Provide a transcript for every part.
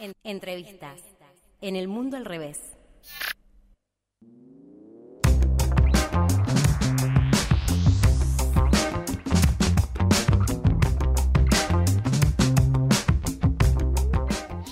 En- entrevistas. En el mundo al revés.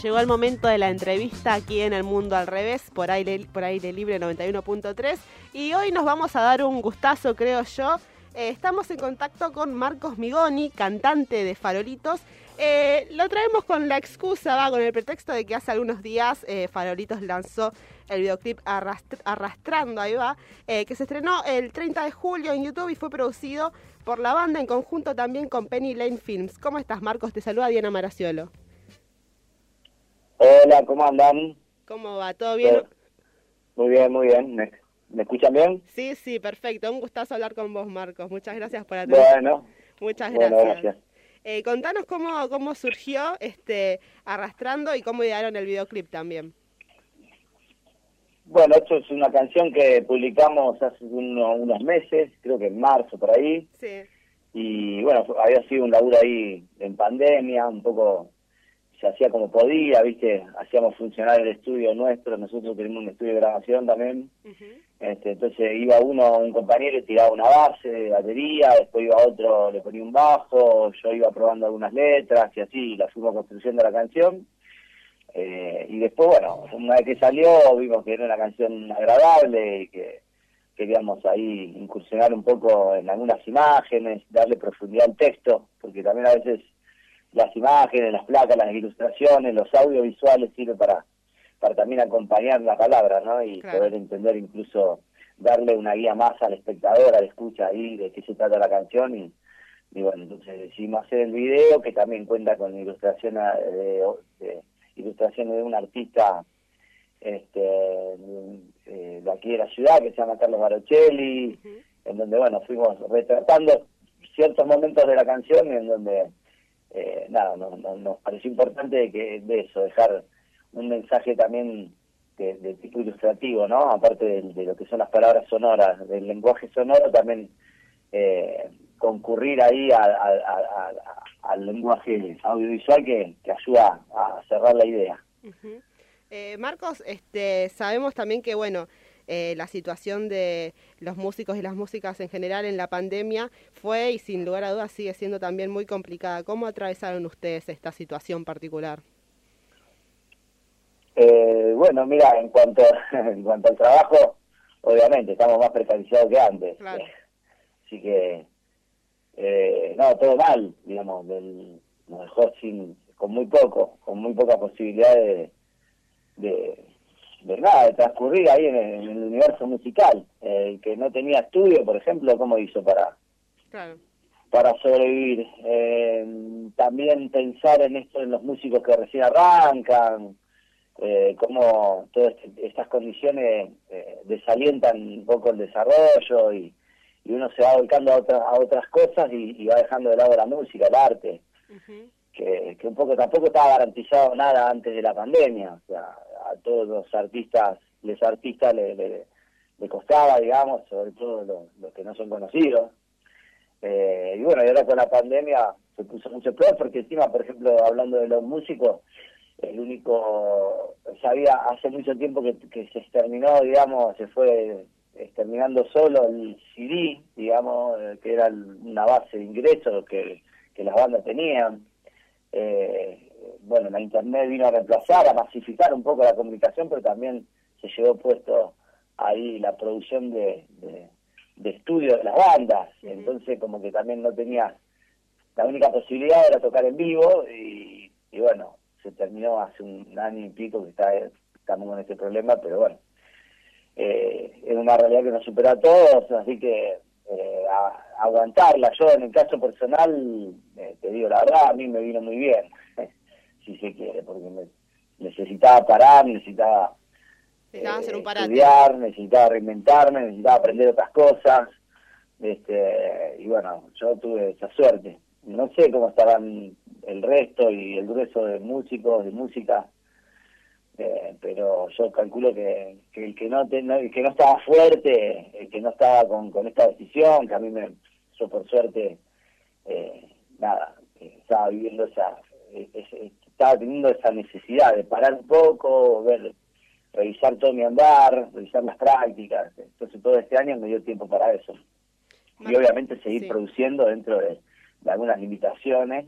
Llegó el momento de la entrevista aquí en El Mundo al Revés, por aire, por aire libre 91.3. Y hoy nos vamos a dar un gustazo, creo yo. Eh, estamos en contacto con Marcos Migoni, cantante de Farolitos. Eh, lo traemos con la excusa, va, con el pretexto de que hace algunos días eh, Farolitos lanzó el videoclip Arrastr- Arrastrando, ahí va, eh, que se estrenó el 30 de julio en YouTube y fue producido por la banda en conjunto también con Penny Lane Films. ¿Cómo estás, Marcos? Te saluda Diana Maraciolo. Hola, ¿cómo andan? ¿Cómo va? ¿Todo bien? Muy bien, muy bien. ¿Me, me escuchan bien? Sí, sí, perfecto. Un gustazo hablar con vos, Marcos. Muchas gracias por atender. Bueno, Muchas bueno, gracias. Eh, contanos cómo, cómo surgió este Arrastrando y cómo idearon el videoclip también. Bueno, esto es una canción que publicamos hace uno- unos meses, creo que en marzo por ahí. Sí, Y bueno, había sido un laburo ahí en pandemia, un poco se hacía como podía, ¿viste? Hacíamos funcionar el estudio nuestro, nosotros tenemos un estudio de grabación también. Este, entonces iba uno, un compañero y tiraba una base de batería, después iba otro, le ponía un bajo, yo iba probando algunas letras y así la fuimos construyendo la canción. Eh, y después, bueno, una vez que salió vimos que era una canción agradable y que queríamos ahí incursionar un poco en algunas imágenes, darle profundidad al texto, porque también a veces las imágenes, las placas, las ilustraciones, los audiovisuales sirven para, para también acompañar la palabra, ¿no? Y Claro. poder entender incluso darle una guía más al espectador, al escucha ahí de qué se trata la canción y, y bueno, entonces decidimos hacer el video que también cuenta con ilustración a- de, de- ilustraciones de un artista este eh, de aquí de la ciudad que se llama Carlos Barochelli, Ujú. en donde bueno fuimos retratando ciertos momentos de la canción en donde eh, nada no- no- nos pareció importante que de eso dejar un mensaje también de, de tipo ilustrativo no aparte de, de lo que son las palabras sonoras del lenguaje sonoro también eh, concurrir ahí a- al lenguaje audiovisual que, que ayuda a cerrar la idea Ujú. Eh, Marcos, este, sabemos también que, bueno, eh, la situación de los músicos y las músicas en general en la pandemia fue y sin lugar a dudas sigue siendo también muy complicada. ¿Cómo atravesaron ustedes esta situación particular? Eh, bueno, mira, en cuanto en cuanto al trabajo, obviamente estamos más precarizados que antes. Claro. Así que, eh, no, todo mal, digamos, del, nos dejó sin, con muy poco, con muy poca posibilidad de, de, de nada, de transcurrir ahí en el, en el universo musical. El que no tenía estudio, por ejemplo, ¿cómo hizo para, Claro. para sobrevivir. Eh, también pensar en esto en los músicos que recién arrancan, eh, cómo todas este- estas condiciones eh, desalientan un poco el desarrollo y, y uno se va volcando a, otras a otras cosas y, y va dejando de lado la música, el arte, que, que un poco tampoco estaba garantizado nada antes de la pandemia. O sea, a todos los artistas, les artistas le, costaba, digamos, sobre todo los, que no son conocidos. Eh, y bueno, y ahora con la pandemia se puso mucho peor porque encima, por ejemplo, hablando de los músicos, el único, sabía hace mucho tiempo que, se exterminó, digamos, se fue exterminando solo el CD, digamos, eh, que era una base de ingresos que, que las bandas tenían. Eh, bueno, la internet vino a reemplazar, a masificar un poco la comunicación, pero también se llevó puesto ahí la producción de, de, de estudio de las bandas. Entonces, como que también no tenía la única posibilidad era tocar en vivo y, y bueno, se terminó hace un año y pico que está, estamos con este problema, pero bueno, eh, es una realidad que nos supera a todos, así que eh, a- aguantarla. Yo en el caso personal, eh, te digo la verdad, a mí me vino muy bien, si se quiere, porque me- necesitaba parar, necesitaba Necesitaban hacer un eh, estudiar, necesitaba reinventarme, necesitaba aprender otras cosas. Este, y bueno, yo tuve esa suerte. No sé cómo estarán el resto y el grueso de músicos, de música, eh, pero yo calculo que, que el que no, el que no estaba fuerte, el que no estaba con, con esta decisión, que a mí me, yo por suerte, eh, nada, estaba viviendo esa, estaba teniendo esa necesidad de parar un poco, ver, revisar todo mi andar, revisar las prácticas. Entonces todo este año me dio tiempo para eso. Y obviamente seguir produciendo dentro de, algunas limitaciones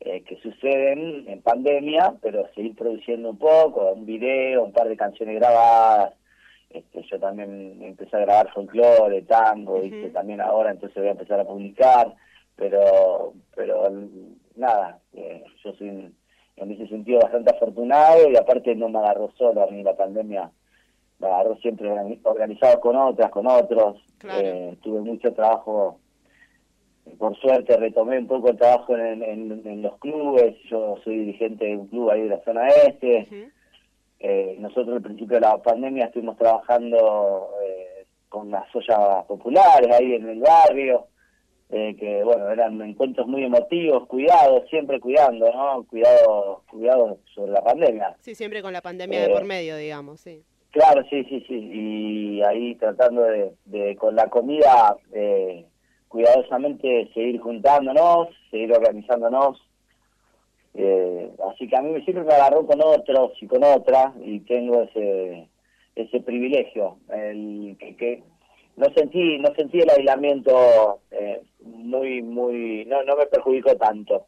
eh, que suceden en pandemia, pero seguir produciendo un poco, un video, un par de canciones grabadas. Este, yo también empecé a grabar folclore, tango, también ahora, entonces voy a empezar a publicar, pero pero nada, eh, yo soy en ese sentido bastante afortunado y aparte no me agarró solo a mí la pandemia me agarró siempre organizado con otras con otros. Eh, tuve mucho trabajo por suerte retomé un poco el trabajo en, en, los clubes yo soy dirigente de un club ahí de la zona este. Eh, nosotros al principio de la pandemia estuvimos trabajando eh, con las ollas populares ahí en el barrio eh, que bueno, eran encuentros muy emotivos, cuidados, siempre cuidando, ¿no? Cuidado, cuidado sobre la pandemia. Sí, siempre con la pandemia de por eh, medio, digamos, sí. Claro, sí, sí, sí, y ahí tratando de, con la comida, eh, cuidadosamente seguir juntándonos, seguir organizándonos. así que a mí siempre me agarró con otros y con otras, y tengo ese ese privilegio, el que, que no sentí no sentí el aislamiento eh, muy muy no no me perjudicó tanto.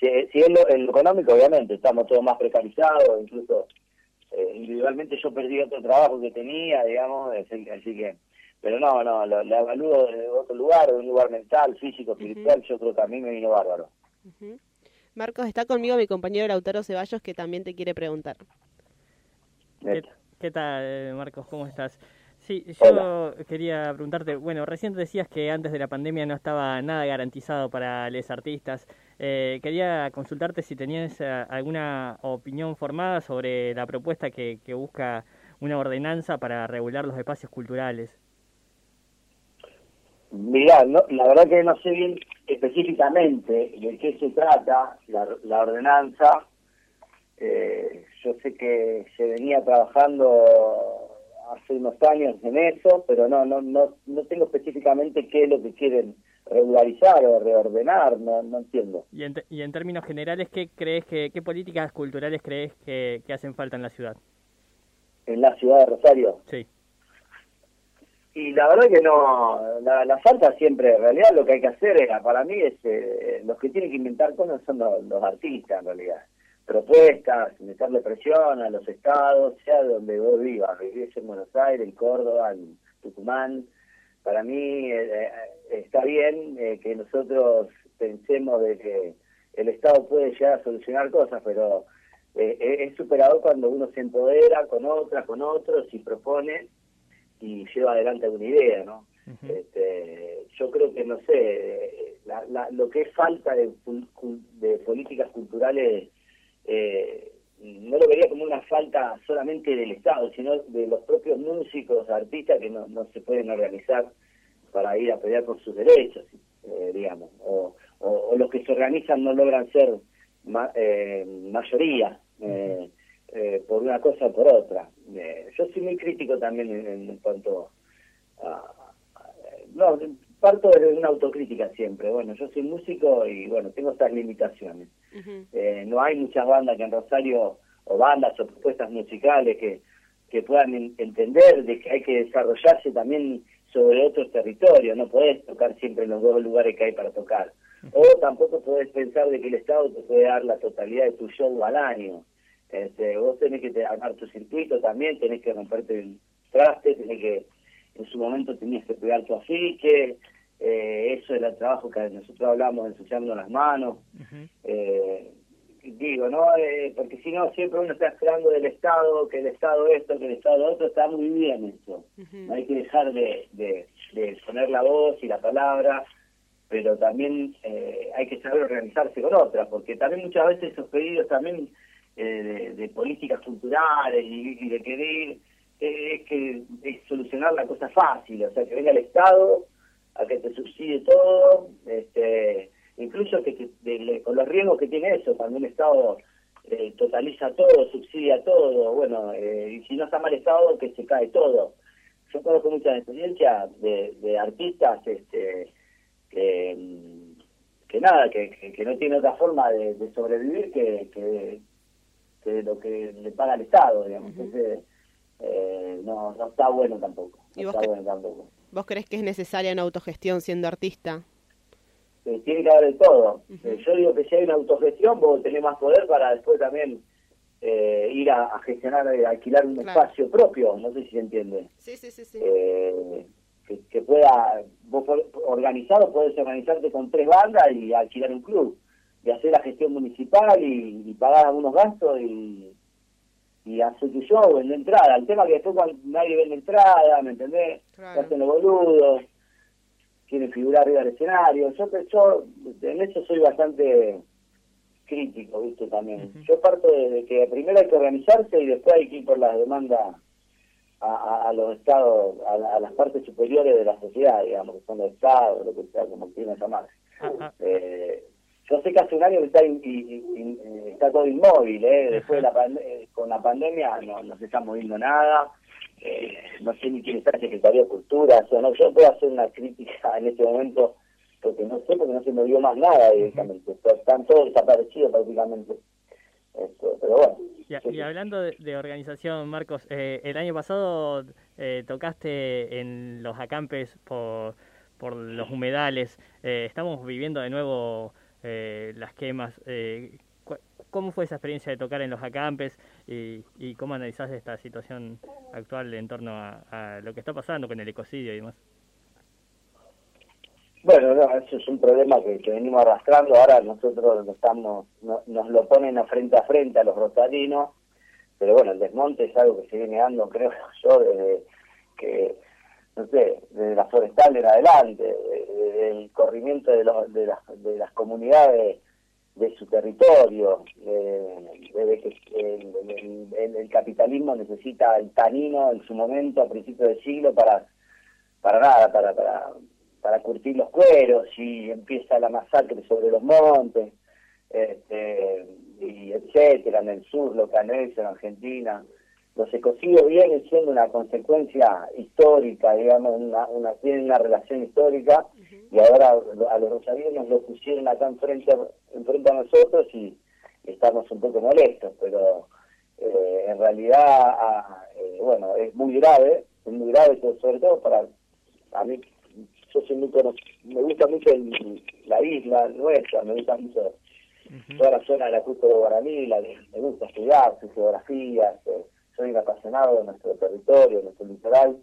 Si, si es lo, lo, económico obviamente estamos todos más precarizados incluso eh, individualmente yo perdí otro trabajo que tenía digamos así, que pero no no lo, evalúo de otro lugar de un lugar mental físico espiritual yo creo que a mí me vino bárbaro. Marcos está conmigo mi compañero Lautaro Ceballos que también te quiere preguntar. ¿Qué, ¿Qué tal Marcos cómo estás Sí, yo quería preguntarte, bueno, recién decías que antes de la pandemia no estaba nada garantizado para los artistas. Eh, quería consultarte si tenías eh, alguna opinión formada sobre la propuesta que, que busca una ordenanza para regular los espacios culturales. Mirá, no, la verdad que no sé bien específicamente de qué se trata la, la ordenanza. Eh, yo sé que se venía trabajando hace unos años en eso, pero no, no, no, no tengo específicamente qué es lo que quieren regularizar o reordenar, no, no entiendo. Y en, y en términos generales, ¿qué crees que, qué políticas culturales crees que, que hacen falta en la ciudad? En la ciudad de Rosario. Sí. Y la verdad que no, la, la, falta siempre, en realidad lo que hay que hacer es, para mí es, eh, los que tienen que inventar cosas son los artistas en realidad propuestas, meterle presión a los estados, sea donde vos vivas, vivís en Buenos Aires, en Córdoba, en Tucumán. Para mí eh, eh, está bien eh, que nosotros pensemos de que el Estado puede llegar a solucionar cosas, pero es superador cuando uno se empodera con otras, con otros y propone y lleva adelante alguna idea, ¿no? este, yo creo que, no sé, lo que es falta de, de políticas culturales eh, no lo vería como una falta solamente del Estado, sino de los propios músicos, artistas que no, se pueden organizar para ir a pelear por sus derechos, eh, digamos, o, los que se organizan no logran ser eh, mayoría eh, por una cosa o por otra. yo soy muy crítico también en, cuanto a, no, parto de una autocrítica siempre. Bueno, yo soy músico y bueno, tengo estas limitaciones. eh, no hay muchas bandas que en Rosario, o bandas o propuestas musicales que, que puedan entender de que hay que desarrollarse también sobre otros territorios. No podés tocar siempre en los dos lugares que hay para tocar. O tampoco podés pensar de que el Estado te puede dar la totalidad de tu show al año. Este, vos tenés que armar tu circuito también, tenés que romperte el traste, tenés que en su momento tenías que pegar tu afiche, eh, eso era el trabajo que nosotros hablamos ensuciando las manos. eh, digo, ¿no? Eh, porque si no, siempre uno está esperando del Estado, que el Estado esto, que el Estado otro, está muy bien eso. No hay que dejar de, de, poner la voz y la palabra, pero también eh, hay que saber organizarse con otras, porque también muchas veces esos pedidos también eh, de, políticas culturales y, de querer es que es solucionar la cosa fácil, o sea, que venga el Estado a que te subsidie todo, este, incluso que, con los riesgos que tiene eso, cuando un Estado eh, totaliza todo, subsidia todo, bueno, eh, y si no está mal Estado, que se cae todo. Yo conozco mucha experiencia de, de artistas este, que, que nada, que, que, no tiene otra forma de, sobrevivir que, que, que lo que le paga el Estado, digamos. Entonces, eh, no, no está bueno tampoco. ¿Y vos, está bueno tampoco. ¿Vos crees que es necesaria una autogestión siendo artista? Eh, tiene que haber de todo. Eh, yo digo que si hay una autogestión, vos tenés más poder para después también eh, ir a, gestionar, alquilar un espacio propio, no sé si se entiende. Sí, sí, sí. sí. Que, que, pueda, vos organizado, puedes organizarte con tres bandas y alquilar un club, y hacer la gestión municipal y, pagar algunos gastos y, y hacer tu show, vender entrada. El tema que después cuando nadie vende entrada, ¿me entendés? Claro. hacen los boludos quieren figurar arriba del escenario. Yo, yo en eso soy bastante crítico, ¿viste? También. Yo parto de que primero hay que organizarse y después hay que ir por las demandas a, a, los estados, a, las partes superiores de la sociedad, digamos, que son los estados, lo que sea, como quieran llamarse. Eh, yo sé que hace un año está, está todo inmóvil, ¿eh? Después de la eh, con la pandemia no, no se está moviendo nada eh, no sé ni quién está en Secretaría de Cultura, o no, yo puedo hacer una crítica en este momento porque no sé, porque no se dio más nada directamente, están todos desaparecidos prácticamente. pero bueno. Y, hablando de, organización, Marcos, eh, el año pasado eh, tocaste en los acampes por, por los humedales, eh, estamos viviendo de nuevo las quemas. ¿Cómo fue esa experiencia de tocar en los acampes y, cómo analizás esta situación actual en torno a, lo que está pasando con el ecocidio y? Bueno, eso es un problema que, venimos arrastrando. Ahora nosotros estamos, nos lo ponen a frente a frente a los rosarinos, pero bueno, el desmonte es algo que se viene dando, creo yo, desde que, no sé, desde la forestal en adelante, desde el corrimiento de, los, de, las, de las comunidades de su territorio, de que el, el, capitalismo necesita el tanino en su momento a principios del siglo para para nada, para, para, para curtir los cueros y empieza la masacre sobre los montes, este, y etcétera, en el sur, lo canadiense, en Argentina. Los ecocidios vienen siendo una consecuencia histórica, digamos, una, una, tienen una relación histórica y ahora a los rosarinos lo pusieron acá enfrente, enfrente a nosotros y estamos un poco molestos, pero eh, en realidad, eh, bueno, es muy grave, es muy grave, sobre todo para a mí, yo soy muy me gusta mucho la isla nuestra, me gusta mucho toda la zona de la de Guaraní, la, me gusta estudiar su geografía, este, soy un apasionado de nuestro territorio, de nuestro litoral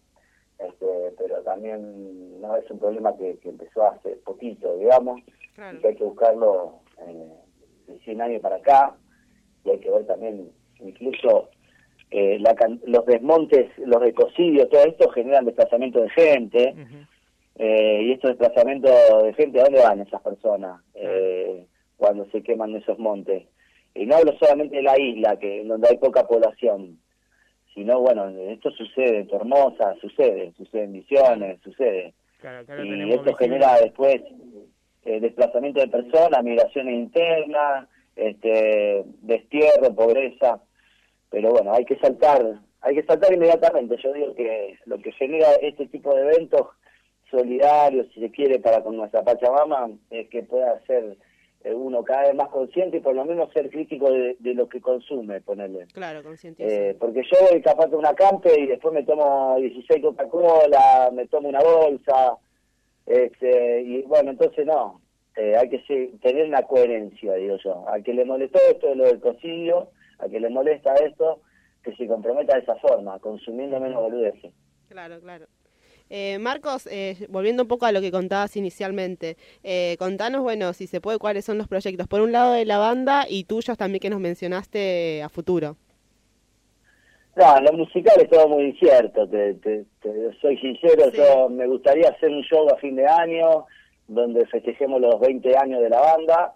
este, pero también no es un problema que, empezó hace poquito, digamos, y que hay que buscarlo eh, de 100 años para acá, y hay que ver también, incluso eh, los desmontes, los ecocidios, todo esto generan desplazamiento de gente, eh, y estos desplazamientos de gente, ¿a dónde van esas personas eh, cuando se queman esos montes? Y no hablo solamente de la isla, que donde hay poca población, sino bueno, esto sucede en Formosa, sucede, sucede en Misiones, sucede. y esto genera después eh, desplazamiento de personas, migraciones internas, este, destierro, pobreza, pero bueno, hay que saltar, hay que saltar inmediatamente. Yo digo que lo que genera este tipo de eventos solidarios, si se quiere, para con nuestra Pachamama, es que pueda ser uno cada vez más consciente y por lo menos ser crítico de, lo que consume, ponerle. Claro, consciente. Eh, porque yo voy capaz de una campe y después me tomo 16 Coca-Cola, me tomo una bolsa, este, y bueno, entonces no, eh, hay que tener una coherencia, digo yo. A que le molestó esto de lo del cocidio, a que le molesta esto, que se comprometa de esa forma, consumiendo menos boludeces. Claro, claro. Eh, Marcos, eh, volviendo un poco a lo que contabas inicialmente, eh, contanos, bueno, si se puede, cuáles son los proyectos, por un lado de la banda y tuyos también que nos mencionaste a futuro. No, lo musical es todo muy incierto, te, soy sincero, yo me gustaría hacer un show a fin de año donde festejemos los 20 años de la banda,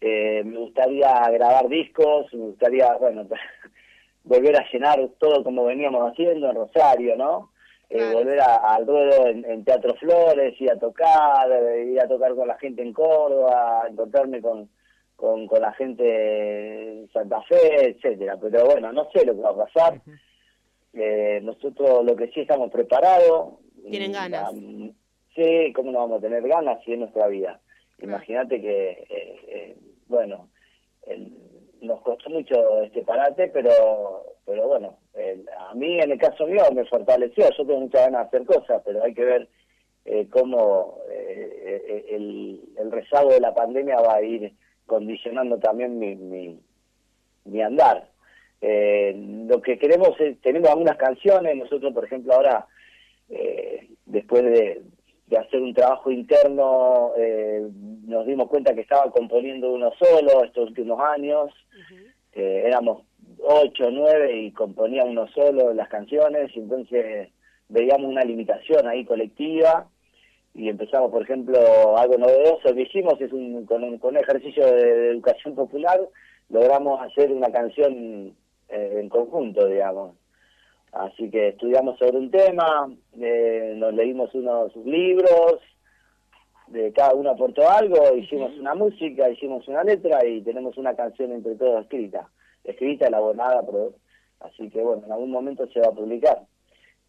me gustaría grabar discos, me gustaría, bueno, volver a llenar todo como veníamos haciendo en Rosario, ¿no? Eh, volver al ruedo en, Teatro Flores, ir a tocar, eh, ir a tocar con la gente en Córdoba, encontrarme con, con, la gente en Santa Fe, etcétera. Pero bueno, no sé lo que va a pasar. eh, nosotros lo que sí estamos preparados. ¿Tienen ganas? sí, ¿cómo no vamos a tener ganas si es nuestra vida? Imagínate que, eh, bueno, nos costó mucho este parate, pero pero bueno, a mí en el caso mío me fortaleció, yo tengo muchas ganas de hacer cosas, pero hay que ver eh, cómo eh, eh, el, el, rezago de la pandemia va a ir condicionando también mi, mi, mi andar. lo que queremos es, tenemos algunas canciones, nosotros por ejemplo ahora, después de, de hacer un trabajo interno, eh, nos dimos cuenta que estaba componiendo uno solo estos últimos años. éramos ocho, nueve y componía uno solo las canciones, y entonces veíamos una limitación ahí colectiva y empezamos, por ejemplo, algo novedoso que hicimos es un, con, un, con ejercicio de, educación popular, logramos hacer una canción eh, en conjunto, digamos. Así que estudiamos sobre un tema, eh, nos leímos unos libros, de cada uno aportó algo, hicimos una música, hicimos una letra y tenemos una canción entre todos escrita, escrita, elaborada, pero, así que bueno, en algún momento se va a publicar.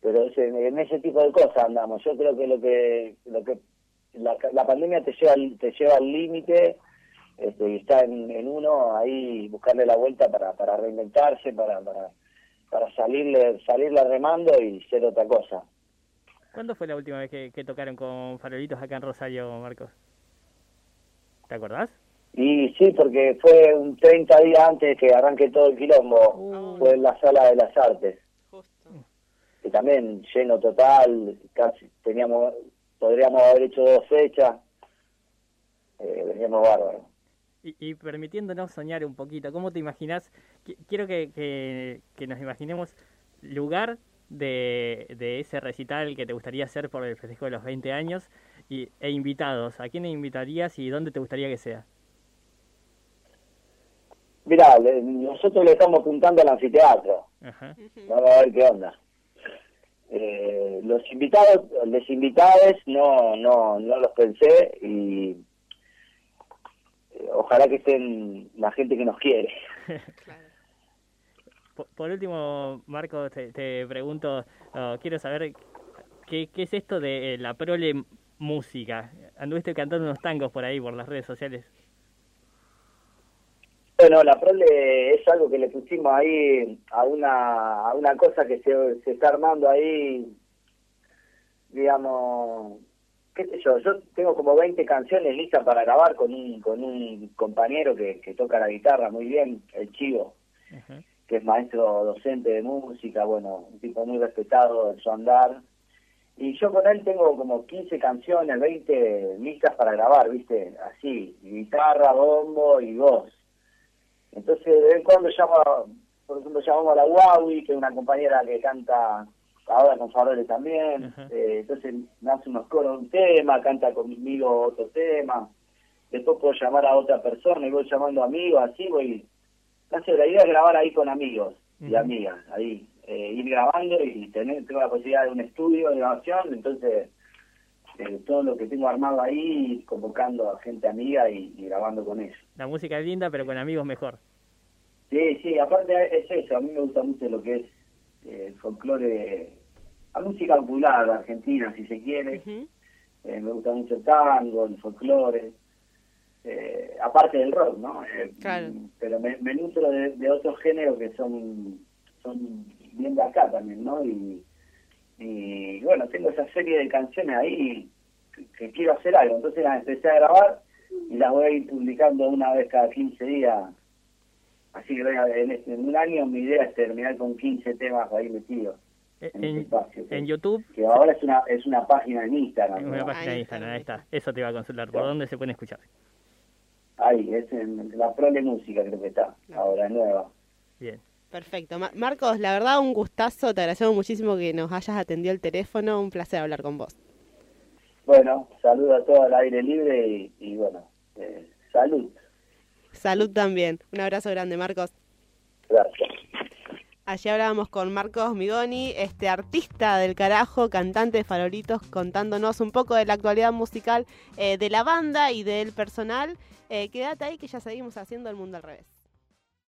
Pero en ese tipo de cosas andamos. Yo creo que lo que lo que la, la pandemia te lleva te lleva al límite este, y está en, en, uno ahí buscarle la vuelta para, para reinventarse, para, para para salirle, salirle remando y ser otra cosa. ¿Cuándo fue la última vez que, tocaron con farolitos acá en Rosario, Marcos? ¿Te acordás? Y sí, porque fue un 30 días antes que arranque todo el quilombo. Uh. Fue en la Sala de las Artes. Justo. Que también lleno total, casi teníamos, podríamos haber hecho dos fechas. Eh, veníamos bárbaros. Y, permitiéndonos soñar un poquito, ¿cómo te imaginas? Quiero que, que, nos imaginemos lugar de, de, ese recital que te gustaría hacer por el festejo de los 20 años y, e invitados. ¿A quién invitarías y dónde te gustaría que sea? Mira, nosotros le estamos apuntando al anfiteatro. Vamos a ver qué onda. Eh, los invitados, los invitados no, no, no los pensé y ojalá que estén la gente que nos quiere. por, último, Marco, te, pregunto, uh, quiero saber qué, qué es esto de la prole música. Anduviste cantando unos tangos por ahí, por las redes sociales. Bueno, la prole es algo que le pusimos ahí a una, a una cosa que se, se está armando ahí, digamos, yo, yo tengo como 20 canciones listas para grabar con un, con un compañero que, que toca la guitarra muy bien, el Chivo, que es maestro docente de música, bueno, un tipo muy respetado en su andar. Y yo con él tengo como 15 canciones, 20 listas para grabar, ¿viste? Así, guitarra, bombo y voz. Entonces, de vez en cuando llamo, por ejemplo, llamamos a la Huawei, que es una compañera que canta ahora con Faroles también, eh, entonces me hace unos coros un tema, canta conmigo otro tema, después puedo llamar a otra persona y voy llamando amigos, así voy, casi la idea es grabar ahí con amigos y amigas, ahí, eh, ir grabando y tener, tengo la posibilidad de un estudio de grabación, entonces eh, todo lo que tengo armado ahí, convocando a gente amiga y, grabando con ellos. La música es linda, pero con amigos mejor. Sí, sí, aparte es eso, a mí me gusta mucho lo que es el folclore la música popular de Argentina, si se quiere. Eh, me gusta mucho el tango, el folclore, eh, aparte del rock, ¿no? Eh, pero me, nutro de, otros géneros que son, son bien de acá también, ¿no? Y, y bueno, tengo esa serie de canciones ahí que, quiero hacer algo. Entonces las empecé a grabar y las voy a ir publicando una vez cada 15 días. Así que en, este, en un año mi idea es terminar con 15 temas ahí metidos. Eh, en, YouTube. Que ahora es una, es una página en Instagram. Una página en Instagram, ahí está. Eso te iba a consultar. ¿Por dónde se pueden escuchar? Ahí, es en la Prole Música creo que está, ahora nueva. Bien. Perfecto. Marcos, la verdad un gustazo, te agradecemos muchísimo que nos hayas atendido el teléfono, un placer hablar con vos. Bueno, saludo a todo al aire libre y, bueno, eh, salud. Salud también. Un abrazo grande, Marcos. Gracias. Allí hablábamos con Marcos Migoni, este artista del carajo, cantante de farolitos, contándonos un poco de la actualidad musical eh, de la banda y del personal. Eh, quédate ahí que ya seguimos haciendo el mundo al revés.